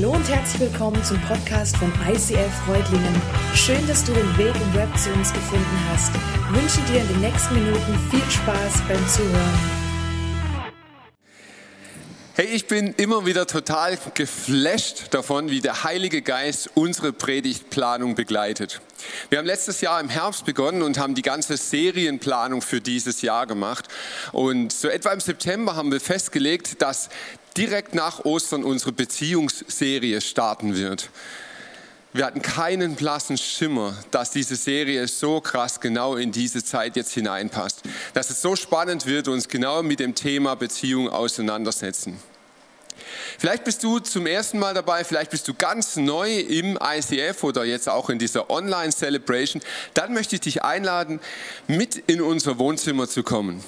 Hallo und herzlich willkommen zum Podcast von ICF Freudlingen. Schön, dass du den Weg im Web zu uns gefunden hast. Ich wünsche dir in den nächsten Minuten viel Spaß beim Zuhören. Hey, ich bin immer wieder total geflasht davon, wie der Heilige Geist unsere Predigtplanung begleitet. Wir haben letztes Jahr im Herbst begonnen und haben die ganze Serienplanung für dieses Jahr gemacht. Und so etwa im September haben wir festgelegt, dass direkt nach Ostern unsere Beziehungsserie starten wird. Wir hatten keinen blassen Schimmer, dass diese Serie so krass genau in diese Zeit jetzt hineinpasst. Dass es so spannend wird, uns genau mit dem Thema Beziehung auseinandersetzen. Vielleicht bist du zum ersten Mal dabei, vielleicht bist du ganz neu im ICF oder jetzt auch in dieser Online-Celebration. Dann möchte ich dich einladen, mit in unser Wohnzimmer zu kommen.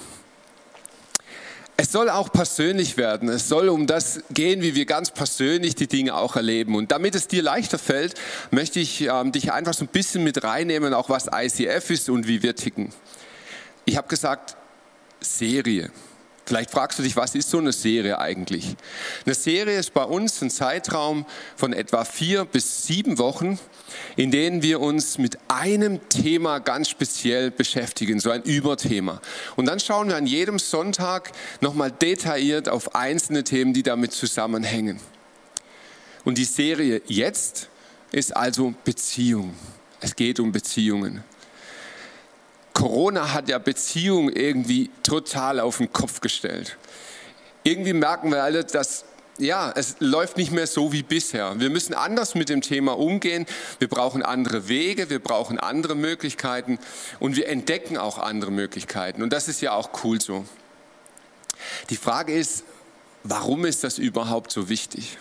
Es soll auch persönlich werden. Es soll um das gehen, wie wir ganz persönlich die Dinge auch erleben. Und damit es dir leichter fällt, möchte ich ähm, dich einfach so ein bisschen mit reinnehmen, auch was ICF ist und wie wir ticken. Ich habe gesagt, Serie. Vielleicht fragst du dich, was ist so eine Serie eigentlich? Eine Serie ist bei uns ein Zeitraum von etwa vier bis sieben Wochen, in denen wir uns mit einem Thema ganz speziell beschäftigen, so ein Überthema. Und dann schauen wir an jedem Sonntag nochmal detailliert auf einzelne Themen, die damit zusammenhängen. Und die Serie jetzt ist also Beziehung. Es geht um Beziehungen. Corona hat ja Beziehungen irgendwie total auf den Kopf gestellt. Irgendwie merken wir alle, dass ja, es läuft nicht mehr so wie bisher. Wir müssen anders mit dem Thema umgehen. Wir brauchen andere Wege, wir brauchen andere Möglichkeiten und wir entdecken auch andere Möglichkeiten. Und das ist ja auch cool so. Die Frage ist, warum ist das überhaupt so wichtig?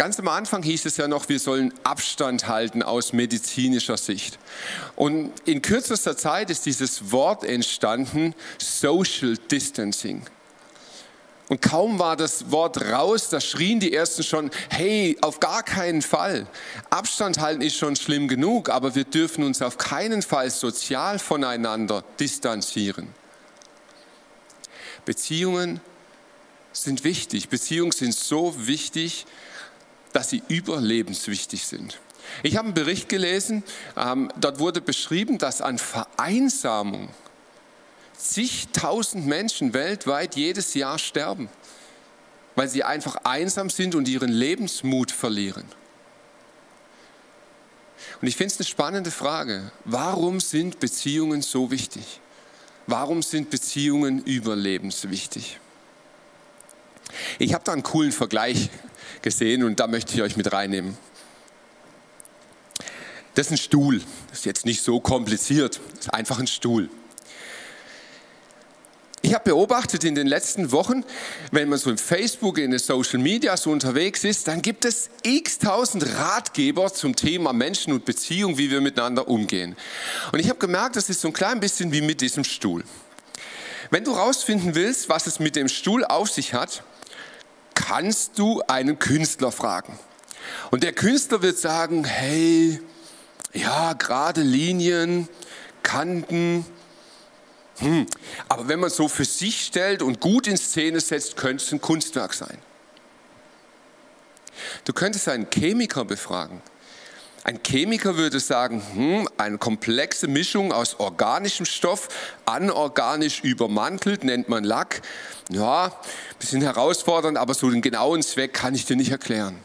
Ganz am Anfang hieß es ja noch, wir sollen Abstand halten aus medizinischer Sicht. Und in kürzester Zeit ist dieses Wort entstanden, Social Distancing. Und kaum war das Wort raus, da schrien die Ersten schon, hey, auf gar keinen Fall. Abstand halten ist schon schlimm genug, aber wir dürfen uns auf keinen Fall sozial voneinander distanzieren. Beziehungen sind wichtig. Beziehungen sind so wichtig, dass sie überlebenswichtig sind. Ich habe einen Bericht gelesen, ähm, dort wurde beschrieben, dass an Vereinsamung zigtausend Menschen weltweit jedes Jahr sterben, weil sie einfach einsam sind und ihren Lebensmut verlieren. Und ich finde es eine spannende Frage. Warum sind Beziehungen so wichtig? Warum sind Beziehungen überlebenswichtig? Ich habe da einen coolen Vergleich gesehen und da möchte ich euch mit reinnehmen. Das ist ein Stuhl. Das ist jetzt nicht so kompliziert. Das ist einfach ein Stuhl. Ich habe beobachtet in den letzten Wochen, wenn man so im Facebook, in den Social Media so unterwegs ist, dann gibt es x tausend Ratgeber zum Thema Menschen und Beziehung, wie wir miteinander umgehen. Und ich habe gemerkt, das ist so ein klein bisschen wie mit diesem Stuhl. Wenn du rausfinden willst, was es mit dem Stuhl auf sich hat, kannst du einen Künstler fragen. Und der Künstler wird sagen, hey, ja, gerade Linien, Kanten, hm. Aber wenn man so für sich stellt und gut in Szene setzt, könnte es ein Kunstwerk sein. Du könntest einen Chemiker befragen. Ein Chemiker würde sagen, hm, eine komplexe Mischung aus organischem Stoff, anorganisch übermantelt, nennt man Lack. Ja, ein bisschen herausfordernd, aber so den genauen Zweck kann ich dir nicht erklären.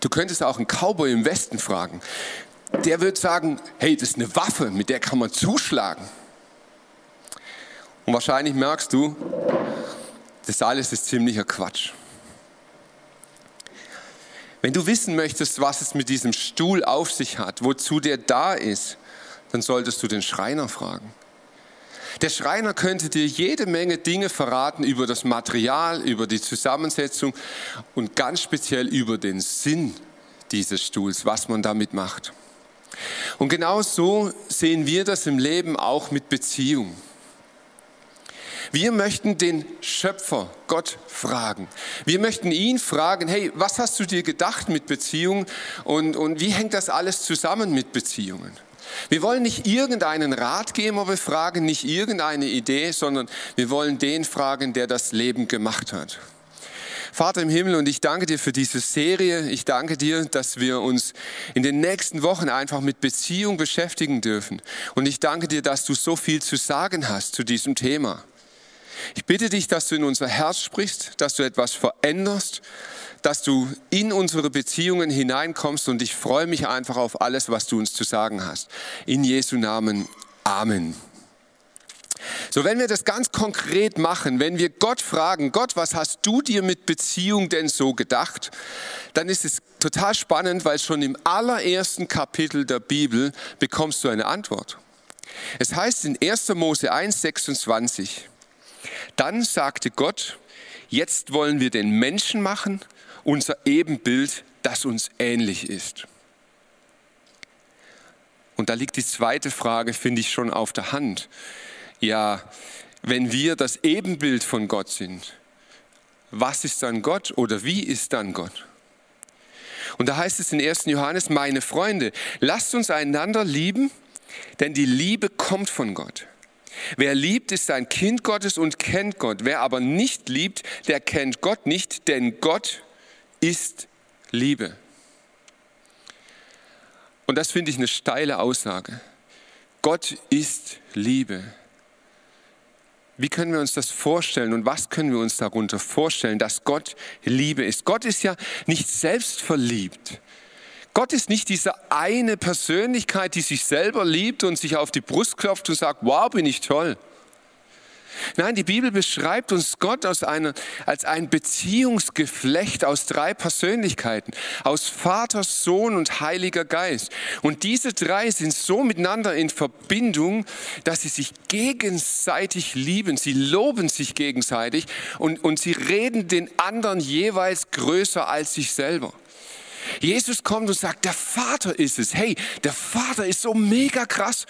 Du könntest auch einen Cowboy im Westen fragen. Der wird sagen, hey, das ist eine Waffe, mit der kann man zuschlagen. Und wahrscheinlich merkst du, das alles ist ziemlicher Quatsch. Wenn du wissen möchtest, was es mit diesem Stuhl auf sich hat, wozu der da ist, dann solltest du den Schreiner fragen. Der Schreiner könnte dir jede Menge Dinge verraten über das Material, über die Zusammensetzung und ganz speziell über den Sinn dieses Stuhls, was man damit macht. Und genau so sehen wir das im Leben auch mit Beziehungen. Wir möchten den Schöpfer, Gott, fragen. Wir möchten ihn fragen, hey, was hast du dir gedacht mit Beziehungen und, und wie hängt das alles zusammen mit Beziehungen? Wir wollen nicht irgendeinen Ratgeber befragen, nicht irgendeine Idee, sondern wir wollen den fragen, der das Leben gemacht hat. Vater im Himmel, und ich danke dir für diese Serie. Ich danke dir, dass wir uns in den nächsten Wochen einfach mit Beziehung beschäftigen dürfen. Und ich danke dir, dass du so viel zu sagen hast zu diesem Thema. Ich bitte dich, dass du in unser Herz sprichst, dass du etwas veränderst, dass du in unsere Beziehungen hineinkommst und ich freue mich einfach auf alles, was du uns zu sagen hast. In Jesu Namen. Amen. So, wenn wir das ganz konkret machen, wenn wir Gott fragen, Gott, was hast du dir mit Beziehung denn so gedacht? Dann ist es total spannend, weil schon im allerersten Kapitel der Bibel bekommst du eine Antwort. Es heißt in 1. Mose 1, 26, dann sagte Gott, jetzt wollen wir den Menschen machen, unser Ebenbild, das uns ähnlich ist. Und da liegt die zweite Frage, finde ich schon auf der Hand ja, wenn wir das Ebenbild von Gott sind, was ist dann Gott oder wie ist dann Gott? Und da heißt es in 1. Johannes, meine Freunde, lasst uns einander lieben, denn die Liebe kommt von Gott. Wer liebt, ist ein Kind Gottes und kennt Gott. Wer aber nicht liebt, der kennt Gott nicht, denn Gott ist Liebe. Und das finde ich eine steile Aussage. Gott ist Liebe. Wie können wir uns das vorstellen und was können wir uns darunter vorstellen, dass Gott Liebe ist? Gott ist ja nicht selbst verliebt. Gott ist nicht diese eine Persönlichkeit, die sich selber liebt und sich auf die Brust klopft und sagt, wow, bin ich toll. Nein, die Bibel beschreibt uns Gott aus einer, als ein Beziehungsgeflecht aus drei Persönlichkeiten, aus Vater, Sohn und Heiliger Geist. Und diese drei sind so miteinander in Verbindung, dass sie sich gegenseitig lieben. Sie loben sich gegenseitig und, und sie reden den anderen jeweils größer als sich selber. Jesus kommt und sagt, der Vater ist es. Hey, der Vater ist so mega krass.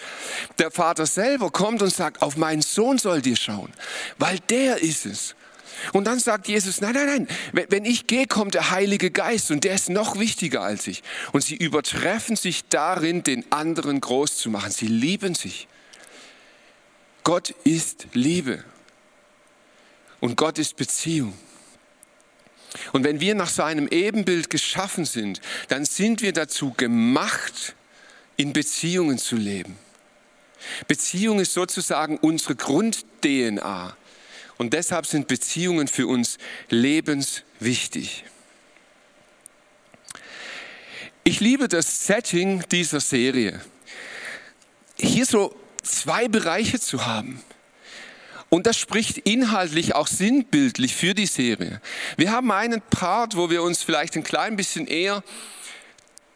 Der Vater selber kommt und sagt, auf meinen Sohn sollt ihr schauen, weil der ist es. Und dann sagt Jesus, nein, nein, nein, wenn ich gehe, kommt der Heilige Geist und der ist noch wichtiger als ich. Und sie übertreffen sich darin, den anderen groß zu machen. Sie lieben sich. Gott ist Liebe. Und Gott ist Beziehung. Und wenn wir nach seinem Ebenbild geschaffen sind, dann sind wir dazu gemacht, in Beziehungen zu leben. Beziehung ist sozusagen unsere Grund-DNA. Und deshalb sind Beziehungen für uns lebenswichtig. Ich liebe das Setting dieser Serie. Hier so zwei Bereiche zu haben. Und das spricht inhaltlich auch sinnbildlich für die Serie. Wir haben einen Part, wo wir uns vielleicht ein klein bisschen eher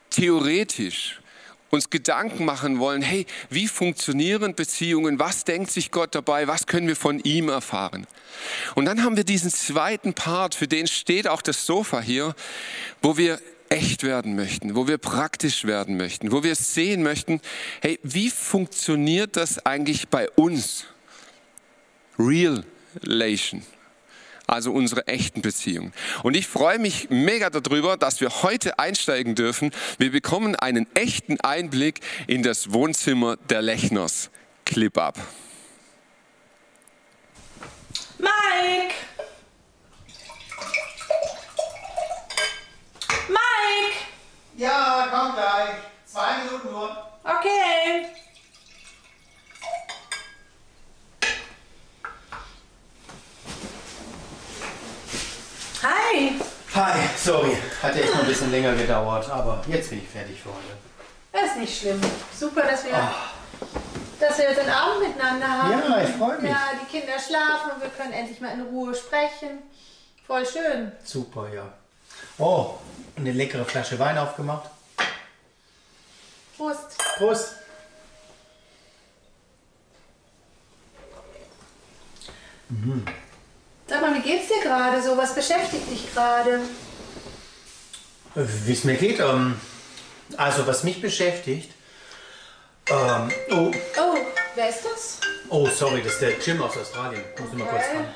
theoretisch uns Gedanken machen wollen, hey, wie funktionieren Beziehungen? Was denkt sich Gott dabei? Was können wir von ihm erfahren? Und dann haben wir diesen zweiten Part, für den steht auch das Sofa hier, wo wir echt werden möchten, wo wir praktisch werden möchten, wo wir sehen möchten, hey, wie funktioniert das eigentlich bei uns? Real Relation, also unsere echten Beziehungen. Und ich freue mich mega darüber, dass wir heute einsteigen dürfen. Wir bekommen einen echten Einblick in das Wohnzimmer der Lechners. Clip ab. Mike! Mike! Ja, komm gleich. Zwei Minuten nur. Okay. Hi! Hi, sorry. Hat echt noch ein bisschen länger gedauert, aber jetzt bin ich fertig für heute. Das ist nicht schlimm. Super, dass wir, dass wir den Abend miteinander haben. Ja, ich freu mich. Ja, die Kinder schlafen und wir können endlich mal in Ruhe sprechen. Voll schön. Super, ja. Oh, eine leckere Flasche Wein aufgemacht. Prost. Prost. Sag mal, wie geht's dir gerade so? Was beschäftigt dich gerade? Wie es mir geht, ähm, also was mich beschäftigt, ähm, oh, Oh, wer ist das? oh, sorry, das ist der Jim aus Australien. Muss ich mal kurz Okay. fragen.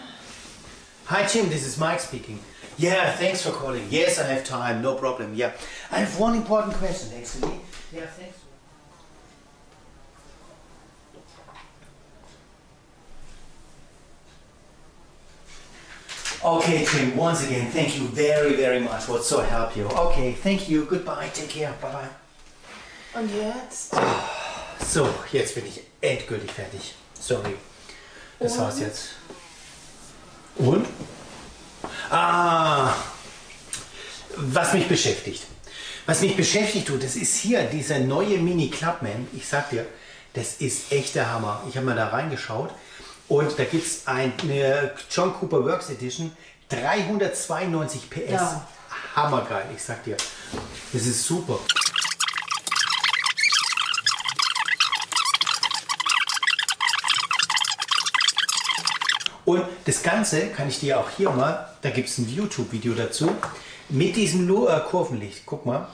Hi Jim, this is Mike speaking. Yeah, thanks for calling. Yes, I have time, no problem. Yeah, I have one important question actually. Yeah, thanks. Okay, Tim, once again, thank you very, very much. What so help you. Okay, thank you. Goodbye. Take care. Bye bye. Und jetzt? So, jetzt bin ich endgültig fertig. Sorry. Das war's jetzt. Und? Ah, was mich beschäftigt. Was mich beschäftigt, du, das ist hier dieser neue Mini Clubman. Ich sag dir, das ist echt der Hammer. Ich habe mal da reingeschaut und da gibt es eine John Cooper Works Edition, 392 PS. Ja. Hammergeil, ich sag dir. Das ist super. Und das Ganze kann ich dir auch hier mal, da gibt es ein YouTube-Video dazu, mit diesem äh, Kurvenlicht. Guck mal,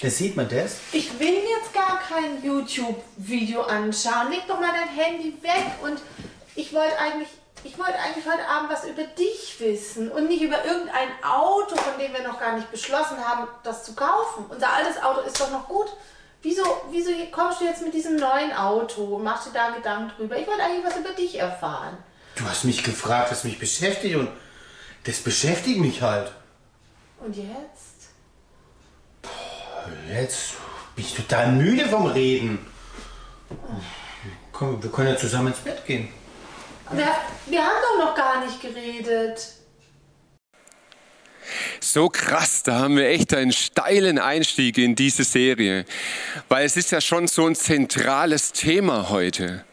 da sieht man das. Ich will jetzt gar kein YouTube-Video anschauen. Leg doch mal dein Handy weg und ich wollte eigentlich, ich wollte eigentlich heute Abend was über dich wissen und nicht über irgendein Auto, von dem wir noch gar nicht beschlossen haben, das zu kaufen. Unser altes Auto ist doch noch gut. Wieso, wieso kommst du jetzt mit diesem neuen Auto? Machst du da Gedanken drüber? Ich wollte eigentlich was über dich erfahren. Du hast mich gefragt, was mich beschäftigt und das beschäftigt mich halt. Und jetzt? Jetzt bin ich total müde vom Reden. Komm, wir können ja zusammen ins Bett gehen. Wir, wir haben doch noch gar nicht geredet. So krass, da haben wir echt einen steilen Einstieg in diese Serie, weil es ist ja schon so ein zentrales Thema heute.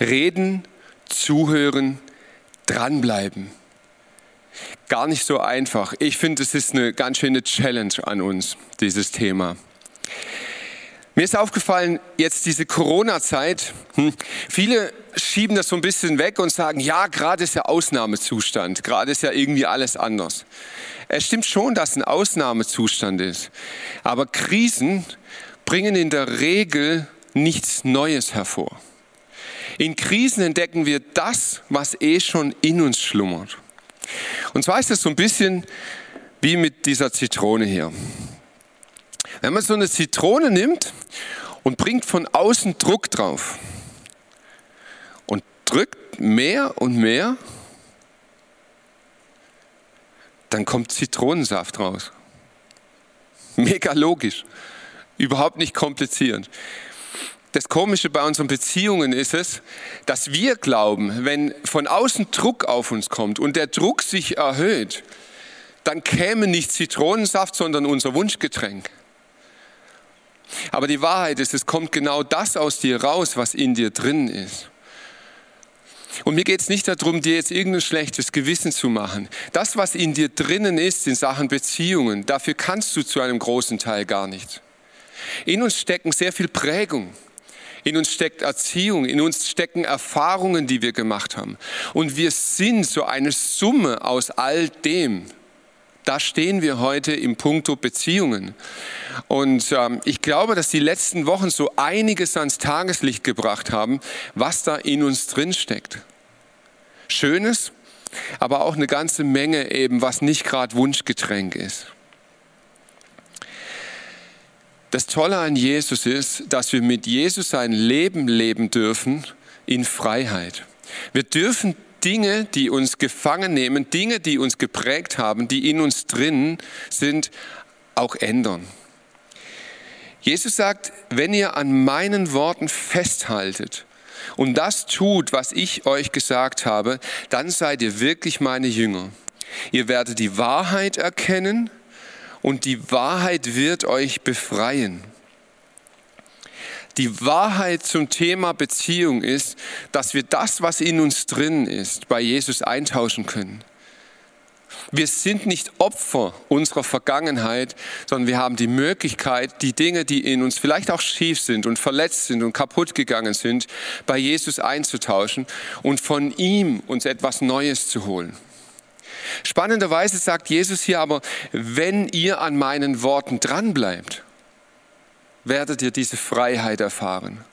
Reden, zuhören, dranbleiben. Gar nicht so einfach. Ich finde, es ist eine ganz schöne Challenge an uns, dieses Thema. Mir ist aufgefallen, jetzt diese Corona-Zeit, hm, viele schieben das so ein bisschen weg und sagen, ja, gerade ist ja Ausnahmezustand, gerade ist ja irgendwie alles anders. Es stimmt schon, dass ein Ausnahmezustand ist, aber Krisen bringen in der Regel nichts Neues hervor. In Krisen entdecken wir das, was eh schon in uns schlummert. Und zwar ist es so ein bisschen wie mit dieser Zitrone hier. Wenn man so eine Zitrone nimmt und bringt von außen Druck drauf und drückt mehr und mehr, dann kommt Zitronensaft raus. Mega logisch, überhaupt nicht kompliziert. Das Komische bei unseren Beziehungen ist es, dass wir glauben, wenn von außen Druck auf uns kommt und der Druck sich erhöht, dann käme nicht Zitronensaft, sondern unser Wunschgetränk. Aber die Wahrheit ist, es kommt genau das aus dir raus, was in dir drin ist. Und mir geht es nicht darum, dir jetzt irgendein schlechtes Gewissen zu machen. Das, was in dir drinnen ist in Sachen Beziehungen, dafür kannst du zu einem großen Teil gar nicht. In uns stecken sehr viel Prägung. In uns steckt Erziehung, in uns stecken Erfahrungen, die wir gemacht haben. Und wir sind so eine Summe aus all dem. Da stehen wir heute im Punkto Beziehungen. Und ähm, ich glaube, dass die letzten Wochen so einiges ans Tageslicht gebracht haben, was da in uns drin steckt. Schönes, aber auch eine ganze Menge eben, was nicht gerade Wunschgetränk ist. Das Tolle an Jesus ist, dass wir mit Jesus ein Leben leben dürfen in Freiheit. Wir dürfen Dinge, die uns gefangen nehmen, Dinge, die uns geprägt haben, die in uns drin sind, auch ändern. Jesus sagt, wenn ihr an meinen Worten festhaltet und das tut, was ich euch gesagt habe, dann seid ihr wirklich meine Jünger. Ihr werdet die Wahrheit erkennen und die Wahrheit wird euch befreien. Die Wahrheit zum Thema Beziehung ist, dass wir das, was in uns drin ist, bei Jesus eintauschen können. Wir sind nicht Opfer unserer Vergangenheit, sondern wir haben die Möglichkeit, die Dinge, die in uns vielleicht auch schief sind und verletzt sind und kaputt gegangen sind, bei Jesus einzutauschen und von ihm uns etwas Neues zu holen. Spannenderweise sagt Jesus hier aber, wenn ihr an meinen Worten dranbleibt, werdet ihr diese Freiheit erfahren.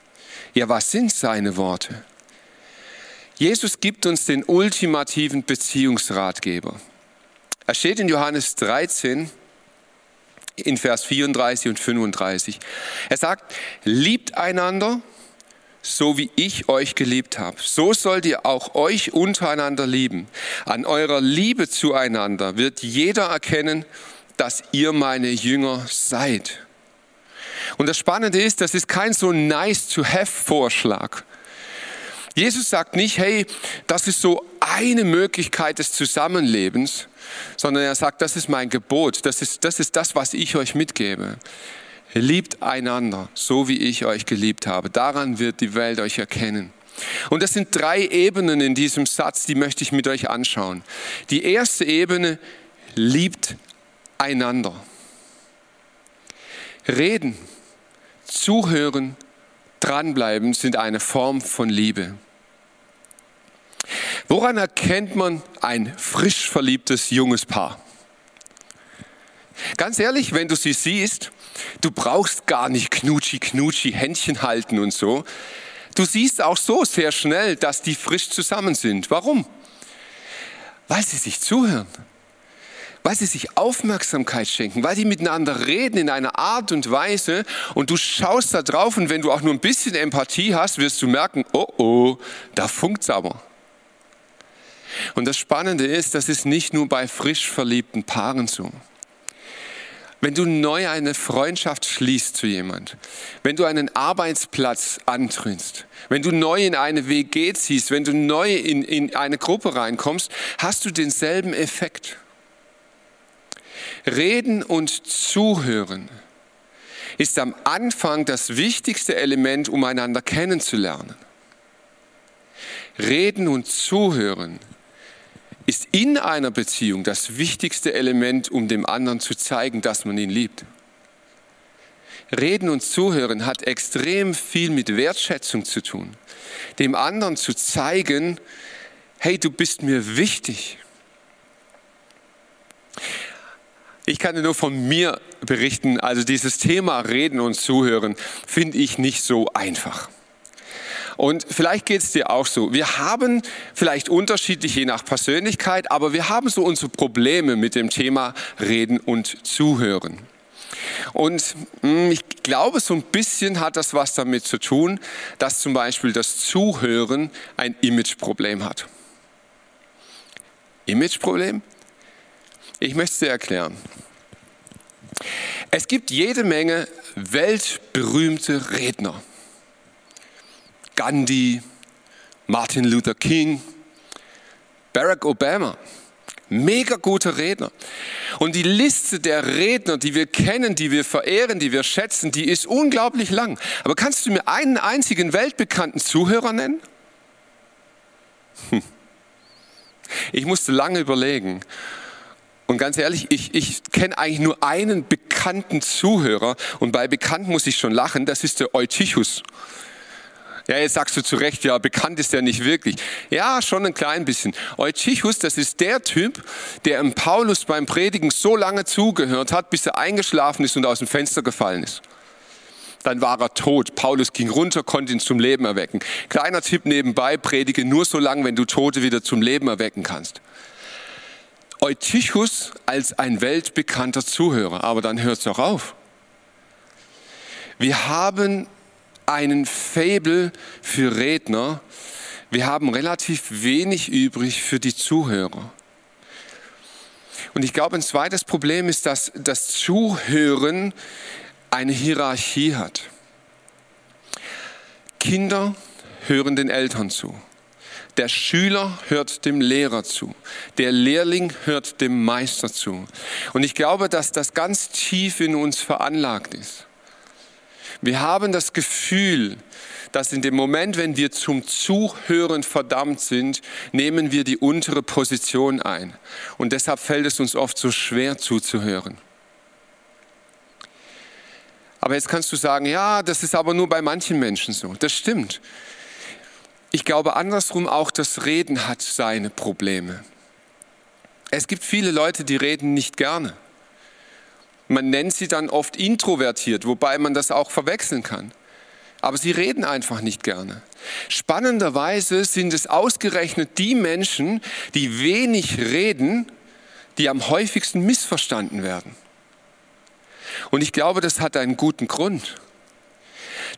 Ja, was sind seine Worte? Jesus gibt uns den ultimativen Beziehungsratgeber. Er steht in Johannes 13 in Vers 34 und 35. Er sagt, liebt einander, so wie ich euch geliebt habe. So sollt ihr auch euch untereinander lieben. An eurer Liebe zueinander wird jeder erkennen, dass ihr meine Jünger seid. Und das Spannende ist, das ist kein so nice to have Vorschlag. Jesus sagt nicht, hey, das ist so eine Möglichkeit des Zusammenlebens, sondern er sagt, das ist mein Gebot, das ist das, ist das was ich euch mitgebe. Liebt einander, so wie ich euch geliebt habe. Daran wird die Welt euch erkennen. Und das sind drei Ebenen in diesem Satz, die möchte ich mit euch anschauen. Die erste Ebene, liebt einander. Reden, zuhören, dranbleiben sind eine Form von Liebe. Woran erkennt man ein frisch verliebtes junges Paar? Ganz ehrlich, wenn du sie siehst, du brauchst gar nicht knutschi knutschi Händchen halten und so. Du siehst auch so sehr schnell, dass die frisch zusammen sind. Warum? Weil sie sich zuhören. Weil sie sich Aufmerksamkeit schenken, weil die miteinander reden in einer Art und Weise und du schaust da drauf und wenn du auch nur ein bisschen Empathie hast, wirst du merken, oh oh, da funkt's aber. Und das Spannende ist, das ist nicht nur bei frisch verliebten Paaren so. Wenn du neu eine Freundschaft schließt zu jemand, wenn du einen Arbeitsplatz antrittst, wenn du neu in eine WG ziehst, wenn du neu in, in eine Gruppe reinkommst, hast du denselben Effekt. Reden und Zuhören ist am Anfang das wichtigste Element, um einander kennenzulernen. Reden und Zuhören ist in einer Beziehung das wichtigste Element, um dem anderen zu zeigen, dass man ihn liebt. Reden und Zuhören hat extrem viel mit Wertschätzung zu tun. Dem anderen zu zeigen, hey, du bist mir wichtig. Ich kann dir nur von mir berichten, also dieses Thema Reden und Zuhören finde ich nicht so einfach. Und vielleicht geht es dir auch so. Wir haben vielleicht unterschiedlich je nach Persönlichkeit, aber wir haben so unsere Probleme mit dem Thema Reden und Zuhören. Und hm, ich glaube, so ein bisschen hat das was damit zu tun, dass zum Beispiel das Zuhören ein Imageproblem hat. Imageproblem? Ich möchte es dir erklären. Es gibt jede Menge weltberühmte Redner. Gandhi, Martin Luther King, Barack Obama. Mega guter Redner. Und die Liste der Redner, die wir kennen, die wir verehren, die wir schätzen, die ist unglaublich lang. Aber kannst du mir einen einzigen weltbekannten Zuhörer nennen? Hm. Ich musste lange überlegen. Und ganz ehrlich, ich, ich kenne eigentlich nur einen bekannten Zuhörer. Und bei bekannt muss ich schon lachen, das ist der Eutychus. Ja, jetzt sagst du zu Recht, ja, bekannt ist er nicht wirklich. Ja, schon ein klein bisschen. Eutychus, das ist der Typ, der im Paulus beim Predigen so lange zugehört hat, bis er eingeschlafen ist und aus dem Fenster gefallen ist. Dann war er tot. Paulus ging runter, konnte ihn zum Leben erwecken. Kleiner Tipp nebenbei, predige nur so lange, wenn du Tote wieder zum Leben erwecken kannst. Eutychus als ein weltbekannter Zuhörer, aber dann hört es auch auf. Wir haben einen Fabel für Redner. Wir haben relativ wenig übrig für die Zuhörer. Und ich glaube, ein zweites Problem ist, dass das Zuhören eine Hierarchie hat. Kinder hören den Eltern zu. Der Schüler hört dem Lehrer zu. Der Lehrling hört dem Meister zu. Und ich glaube, dass das ganz tief in uns veranlagt ist. Wir haben das Gefühl, dass in dem Moment, wenn wir zum Zuhören verdammt sind, nehmen wir die untere Position ein. Und deshalb fällt es uns oft so schwer zuzuhören. Aber jetzt kannst du sagen, ja, das ist aber nur bei manchen Menschen so. Das stimmt. Ich glaube andersrum auch, das Reden hat seine Probleme. Es gibt viele Leute, die reden nicht gerne. Man nennt sie dann oft introvertiert, wobei man das auch verwechseln kann. Aber sie reden einfach nicht gerne. Spannenderweise sind es ausgerechnet die Menschen, die wenig reden, die am häufigsten missverstanden werden. Und ich glaube, das hat einen guten Grund.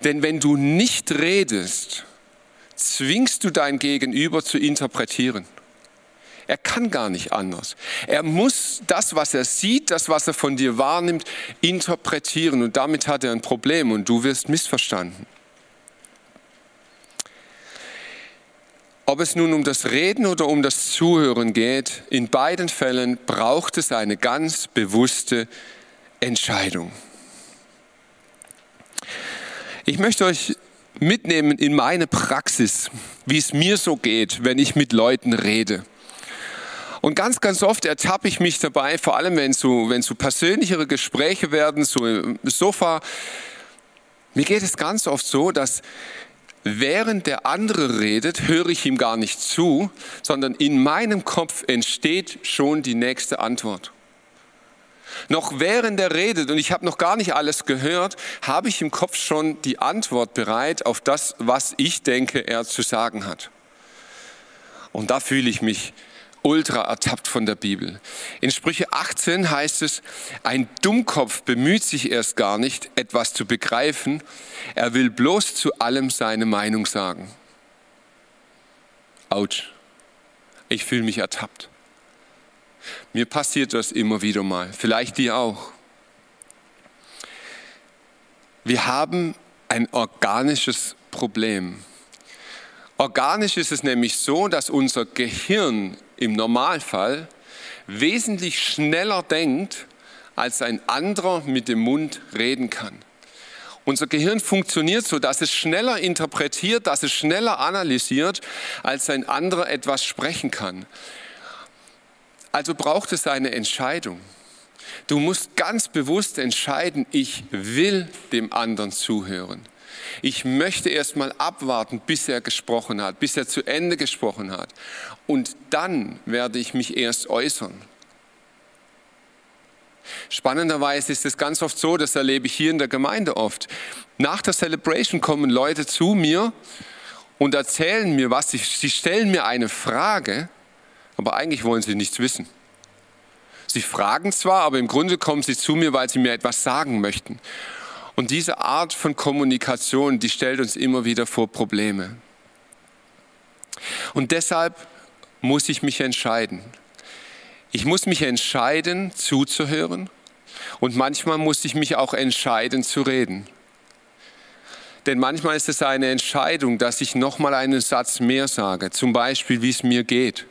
Denn wenn du nicht redest, zwingst du dein Gegenüber zu interpretieren. Er kann gar nicht anders. Er muss das, was er sieht, das, was er von dir wahrnimmt, interpretieren. Und damit hat er ein Problem und du wirst missverstanden. Ob es nun um das Reden oder um das Zuhören geht, in beiden Fällen braucht es eine ganz bewusste Entscheidung. Ich möchte euch mitnehmen in meine Praxis, wie es mir so geht, wenn ich mit Leuten rede. Und ganz, ganz oft ertappe ich mich dabei, vor allem wenn so, wenn so persönlichere Gespräche werden, so im Sofa. Mir geht es ganz oft so, dass während der andere redet, höre ich ihm gar nicht zu, sondern in meinem Kopf entsteht schon die nächste Antwort. Noch während er redet und ich habe noch gar nicht alles gehört, habe ich im Kopf schon die Antwort bereit auf das, was ich denke, er zu sagen hat. Und da fühle ich mich ultra ertappt von der Bibel. In Sprüche 18 heißt es, ein Dummkopf bemüht sich erst gar nicht, etwas zu begreifen, er will bloß zu allem seine Meinung sagen. Autsch, ich fühle mich ertappt. Mir passiert das immer wieder mal, vielleicht dir auch. Wir haben ein organisches Problem. Organisch ist es nämlich so, dass unser Gehirn im Normalfall wesentlich schneller denkt, als ein anderer mit dem Mund reden kann. Unser Gehirn funktioniert so, dass es schneller interpretiert, dass es schneller analysiert, als ein anderer etwas sprechen kann. Also braucht es eine Entscheidung. Du musst ganz bewusst entscheiden, ich will dem anderen zuhören. Ich möchte erst mal abwarten, bis er gesprochen hat, bis er zu Ende gesprochen hat. Und dann werde ich mich erst äußern. Spannenderweise ist es ganz oft so, das erlebe ich hier in der Gemeinde oft. Nach der Celebration kommen Leute zu mir und erzählen mir was. Sie stellen mir eine Frage, aber eigentlich wollen sie nichts wissen. Sie fragen zwar, aber im Grunde kommen sie zu mir, weil sie mir etwas sagen möchten. Und diese Art von Kommunikation, die stellt uns immer wieder vor Probleme. Und deshalb muss ich mich entscheiden. Ich muss mich entscheiden, zuzuhören. Und manchmal muss ich mich auch entscheiden, zu reden. Denn manchmal ist es eine Entscheidung, dass ich nochmal einen Satz mehr sage, zum Beispiel, wie es mir geht.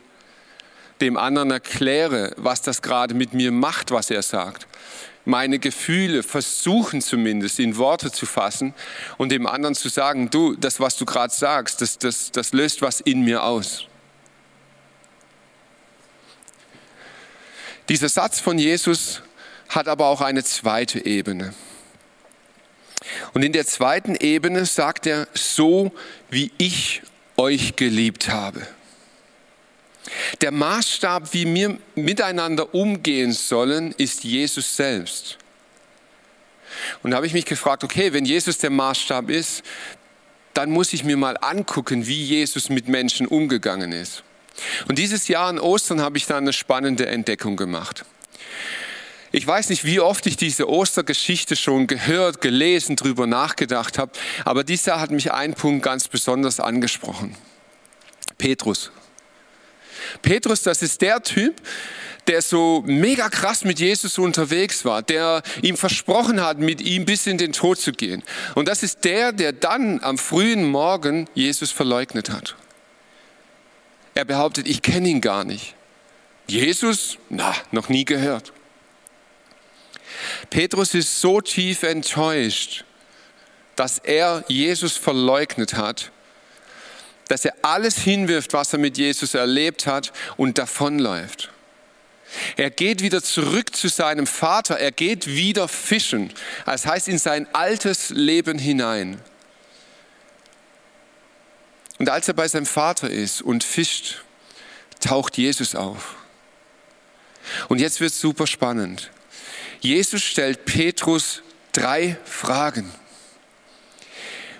Dem anderen erkläre, was das gerade mit mir macht, was er sagt meine Gefühle versuchen zumindest in Worte zu fassen und dem anderen zu sagen, du, das, was du gerade sagst, das, das, das löst was in mir aus. Dieser Satz von Jesus hat aber auch eine zweite Ebene. Und in der zweiten Ebene sagt er, so wie ich euch geliebt habe. Der Maßstab, wie wir miteinander umgehen sollen, ist Jesus selbst. Und da habe ich mich gefragt, okay, wenn Jesus der Maßstab ist, dann muss ich mir mal angucken, wie Jesus mit Menschen umgegangen ist. Und dieses Jahr an Ostern habe ich da eine spannende Entdeckung gemacht. Ich weiß nicht, wie oft ich diese Ostergeschichte schon gehört, gelesen, drüber nachgedacht habe, aber dieses Jahr hat mich ein Punkt ganz besonders angesprochen. Petrus. Petrus, das ist der Typ, der so mega krass mit Jesus unterwegs war, der ihm versprochen hat, mit ihm bis in den Tod zu gehen. Und das ist der, der dann am frühen Morgen Jesus verleugnet hat. Er behauptet, ich kenne ihn gar nicht. Jesus? Na, noch nie gehört. Petrus ist so tief enttäuscht, dass er Jesus verleugnet hat dass er alles hinwirft, was er mit Jesus erlebt hat und davonläuft. Er geht wieder zurück zu seinem Vater, er geht wieder fischen, das heißt in sein altes Leben hinein. Und als er bei seinem Vater ist und fischt, taucht Jesus auf. Und jetzt wird es super spannend. Jesus stellt Petrus drei Fragen.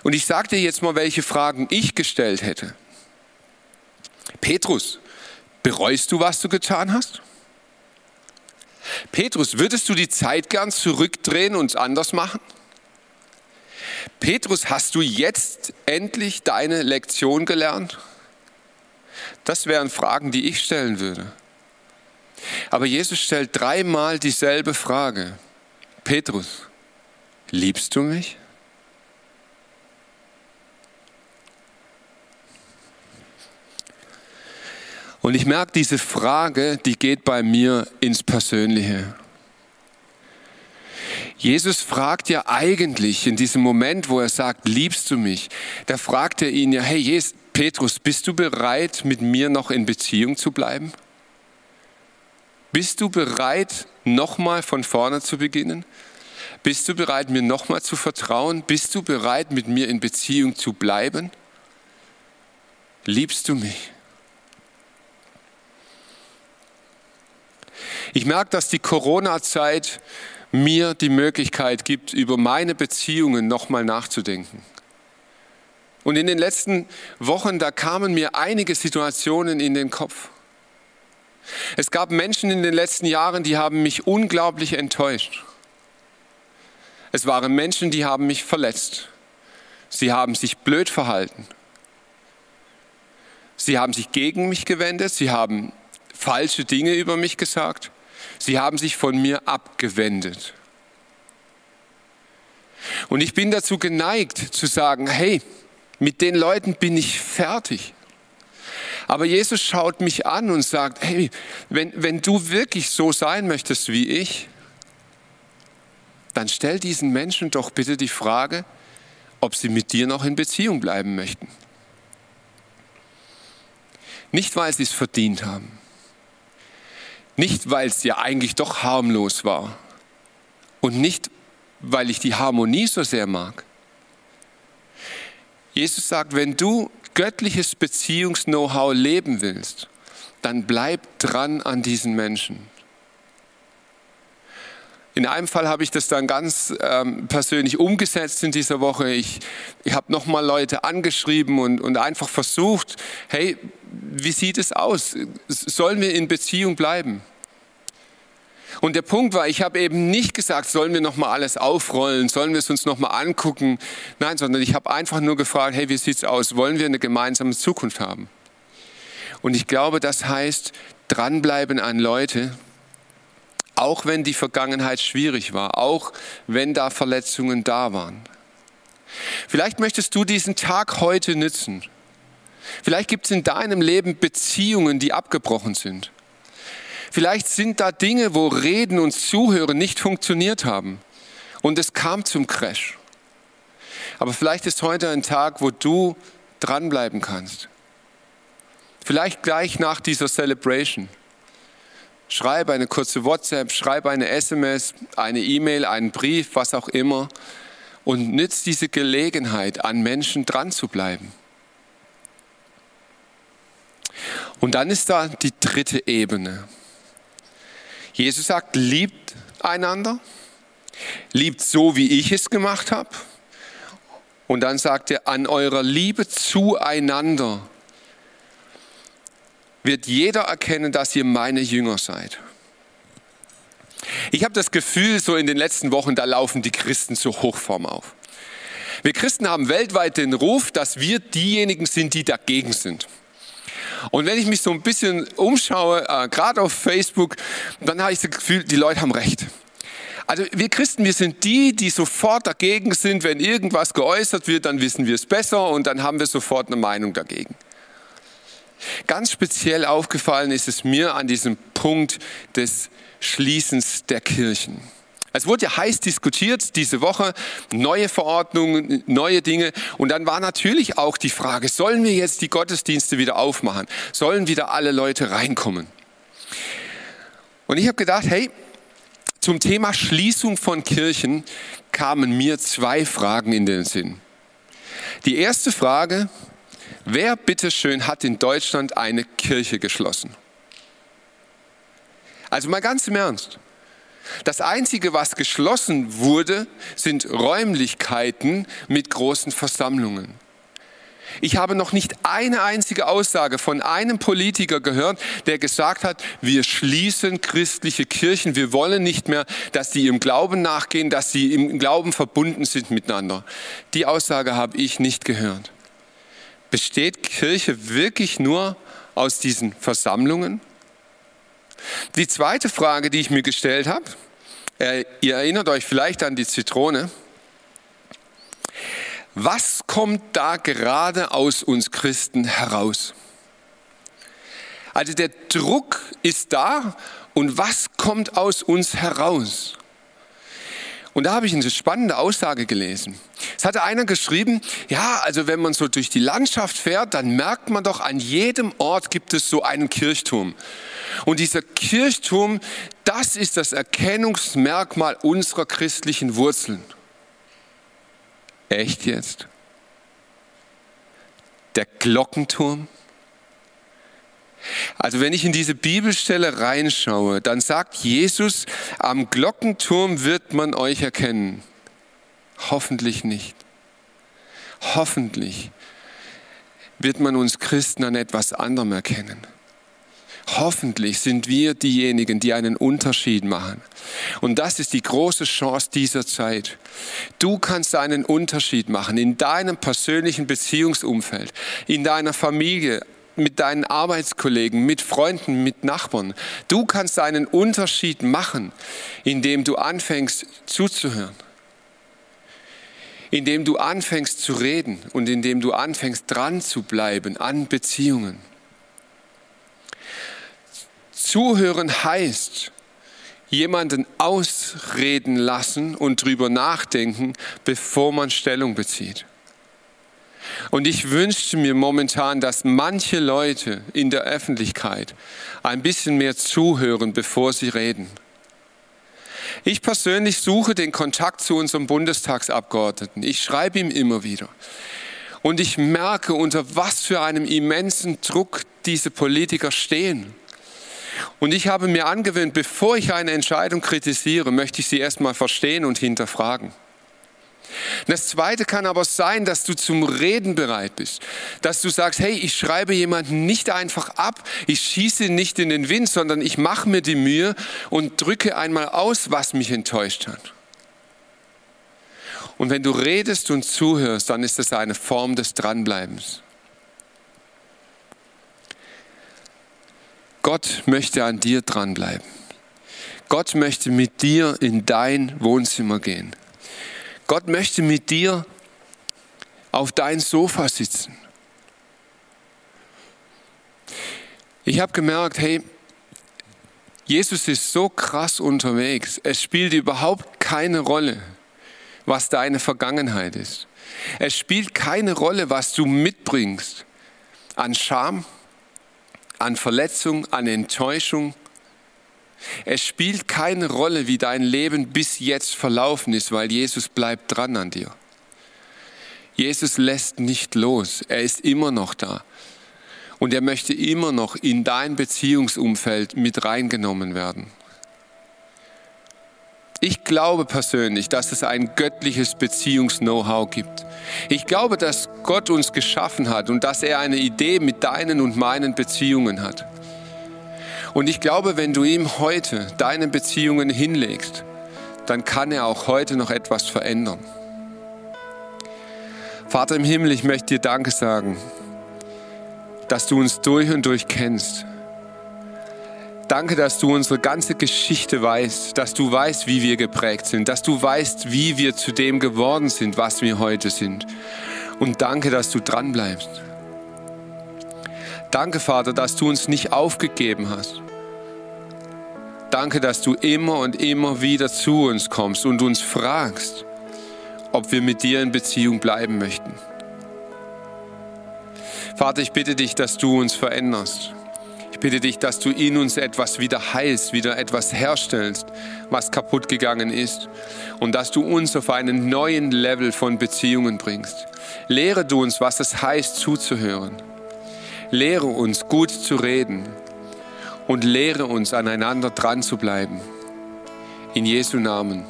Und ich sage dir jetzt mal, welche Fragen ich gestellt hätte. Petrus, bereust du, was du getan hast? Petrus, würdest du die Zeit gern zurückdrehen und anders machen? Petrus, hast du jetzt endlich deine Lektion gelernt? Das wären Fragen, die ich stellen würde. Aber Jesus stellt dreimal dieselbe Frage. Petrus, liebst du mich? Und ich merke, diese Frage, die geht bei mir ins Persönliche. Jesus fragt ja eigentlich in diesem Moment, wo er sagt, liebst du mich, da fragt er ihn ja, hey Jesus, Petrus, bist du bereit, mit mir noch in Beziehung zu bleiben? Bist du bereit, nochmal von vorne zu beginnen? Bist du bereit, mir nochmal zu vertrauen? Bist du bereit, mit mir in Beziehung zu bleiben? Liebst du mich? Ich merke, dass die Corona-Zeit mir die Möglichkeit gibt, über meine Beziehungen nochmal nachzudenken. Und in den letzten Wochen, da kamen mir einige Situationen in den Kopf. Es gab Menschen in den letzten Jahren, die haben mich unglaublich enttäuscht. Es waren Menschen, die haben mich verletzt. Sie haben sich blöd verhalten. Sie haben sich gegen mich gewendet. Sie haben falsche Dinge über mich gesagt. Sie haben sich von mir abgewendet. Und ich bin dazu geneigt zu sagen, hey, mit den Leuten bin ich fertig. Aber Jesus schaut mich an und sagt, hey, wenn, wenn du wirklich so sein möchtest wie ich, dann stell diesen Menschen doch bitte die Frage, ob sie mit dir noch in Beziehung bleiben möchten. Nicht, weil sie es verdient haben. Nicht, weil es ja eigentlich doch harmlos war. Und nicht, weil ich die Harmonie so sehr mag. Jesus sagt, wenn du göttliches Beziehungs-Know-how leben willst, dann bleib dran an diesen Menschen. In einem Fall habe ich das dann ganz ähm, persönlich umgesetzt in dieser Woche. Ich, ich habe nochmal Leute angeschrieben und, und einfach versucht, hey, wie sieht es aus? Sollen wir in Beziehung bleiben? Und der Punkt war, ich habe eben nicht gesagt, sollen wir nochmal alles aufrollen, sollen wir es uns nochmal angucken. Nein, sondern ich habe einfach nur gefragt, hey, wie sieht's aus? Wollen wir eine gemeinsame Zukunft haben? Und ich glaube, das heißt, dranbleiben an Leute, auch wenn die Vergangenheit schwierig war, auch wenn da Verletzungen da waren. Vielleicht möchtest du diesen Tag heute nützen. Vielleicht gibt es in deinem Leben Beziehungen, die abgebrochen sind. Vielleicht sind da Dinge, wo Reden und Zuhören nicht funktioniert haben. Und es kam zum Crash. Aber vielleicht ist heute ein Tag, wo du dranbleiben kannst. Vielleicht gleich nach dieser Celebration. Schreibe eine kurze WhatsApp, schreibe eine SMS, eine E-Mail, einen Brief, was auch immer. Und nützt diese Gelegenheit, an Menschen dran zu bleiben. Und dann ist da die dritte Ebene. Jesus sagt, liebt einander, liebt so, wie ich es gemacht habe. Und dann sagt er, an eurer Liebe zueinander wird jeder erkennen, dass ihr meine Jünger seid. Ich habe das Gefühl, so in den letzten Wochen, da laufen die Christen zur Hochform auf. Wir Christen haben weltweit den Ruf, dass wir diejenigen sind, die dagegen sind. Und wenn ich mich so ein bisschen umschaue, äh, gerade auf Facebook, dann habe ich das Gefühl, die Leute haben recht. Also wir Christen, wir sind die, die sofort dagegen sind. Wenn irgendwas geäußert wird, dann wissen wir es besser und dann haben wir sofort eine Meinung dagegen. Ganz speziell aufgefallen ist es mir an diesem Punkt des Schließens der Kirchen. Es wurde ja heiß diskutiert diese Woche, neue Verordnungen, neue Dinge. Und dann war natürlich auch die Frage, sollen wir jetzt die Gottesdienste wieder aufmachen? Sollen wieder alle Leute reinkommen? Und ich habe gedacht, hey, zum Thema Schließung von Kirchen kamen mir zwei Fragen in den Sinn. Die erste Frage, wer bitteschön hat in Deutschland eine Kirche geschlossen? Also mal ganz im Ernst. Das Einzige, was geschlossen wurde, sind Räumlichkeiten mit großen Versammlungen. Ich habe noch nicht eine einzige Aussage von einem Politiker gehört, der gesagt hat, wir schließen christliche Kirchen, wir wollen nicht mehr, dass die im Glauben nachgehen, dass sie im Glauben verbunden sind miteinander. Die Aussage habe ich nicht gehört. Besteht Kirche wirklich nur aus diesen Versammlungen? Die zweite Frage, die ich mir gestellt habe, äh, ihr erinnert euch vielleicht an die Zitrone. Was kommt da gerade aus uns Christen heraus? Also der Druck ist da und was kommt aus uns heraus? Und da habe ich eine spannende Aussage gelesen. Es hatte einer geschrieben, ja, also wenn man so durch die Landschaft fährt, dann merkt man doch, an jedem Ort gibt es so einen Kirchturm. Und dieser Kirchturm, das ist das Erkennungsmerkmal unserer christlichen Wurzeln. Echt jetzt? Der Glockenturm? Also wenn ich in diese Bibelstelle reinschaue, dann sagt Jesus, am Glockenturm wird man euch erkennen. Hoffentlich nicht. Hoffentlich wird man uns Christen an etwas anderem erkennen. Hoffentlich sind wir diejenigen, die einen Unterschied machen. Und das ist die große Chance dieser Zeit. Du kannst einen Unterschied machen in deinem persönlichen Beziehungsumfeld, in deiner Familie, mit deinen Arbeitskollegen, mit Freunden, mit Nachbarn. Du kannst einen Unterschied machen, indem du anfängst zuzuhören, indem du anfängst zu reden und indem du anfängst dran zu bleiben an Beziehungen. Zuhören heißt, jemanden ausreden lassen und drüber nachdenken, bevor man Stellung bezieht. Und ich wünschte mir momentan, dass manche Leute in der Öffentlichkeit ein bisschen mehr zuhören, bevor sie reden. Ich persönlich suche den Kontakt zu unserem Bundestagsabgeordneten. Ich schreibe ihm immer wieder. Und ich merke, unter was für einem immensen Druck diese Politiker stehen. Und ich habe mir angewöhnt, bevor ich eine Entscheidung kritisiere, möchte ich sie erstmal verstehen und hinterfragen. Das Zweite kann aber sein, dass du zum Reden bereit bist, dass du sagst, hey, ich schreibe jemanden nicht einfach ab, ich schieße nicht in den Wind, sondern ich mache mir die Mühe und drücke einmal aus, was mich enttäuscht hat. Und wenn du redest und zuhörst, dann ist das eine Form des Dranbleibens. Gott möchte an dir dranbleiben. Gott möchte mit dir in dein Wohnzimmer gehen. Gott möchte mit dir auf dein Sofa sitzen. Ich habe gemerkt, hey, Jesus ist so krass unterwegs. Es spielt überhaupt keine Rolle, was deine Vergangenheit ist. Es spielt keine Rolle, was du mitbringst an Scham, an Verletzung, an Enttäuschung. Es spielt keine Rolle, wie dein Leben bis jetzt verlaufen ist, weil Jesus bleibt dran an dir. Jesus lässt nicht los, er ist immer noch da. Und er möchte immer noch in dein Beziehungsumfeld mit reingenommen werden. Ich glaube persönlich, dass es ein göttliches Beziehungs-Know-how gibt. Ich glaube, dass Gott uns geschaffen hat und dass er eine Idee mit deinen und meinen Beziehungen hat. Und ich glaube, wenn du ihm heute deine Beziehungen hinlegst, dann kann er auch heute noch etwas verändern. Vater im Himmel, ich möchte dir Danke sagen, dass du uns durch und durch kennst Danke, dass du unsere ganze Geschichte weißt, dass du weißt, wie wir geprägt sind, dass du weißt, wie wir zu dem geworden sind, was wir heute sind. Und danke, dass du dran bleibst. Danke, Vater, dass du uns nicht aufgegeben hast. Danke, dass du immer und immer wieder zu uns kommst und uns fragst, ob wir mit dir in Beziehung bleiben möchten. Vater, ich bitte dich, dass du uns veränderst bitte dich, dass du in uns etwas wieder heilst, wieder etwas herstellst, was kaputt gegangen ist. Und dass du uns auf einen neuen Level von Beziehungen bringst. Lehre du uns, was es heißt, zuzuhören. Lehre uns, gut zu reden. Und lehre uns, aneinander dran zu bleiben. In Jesu Namen.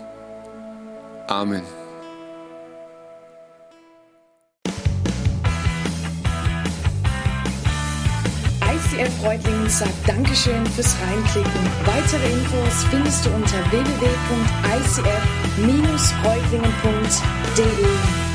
Amen. ICF Reutlingen sagt Dankeschön fürs Reinklicken. Weitere Infos findest du unter www.icf-reutlingen.de.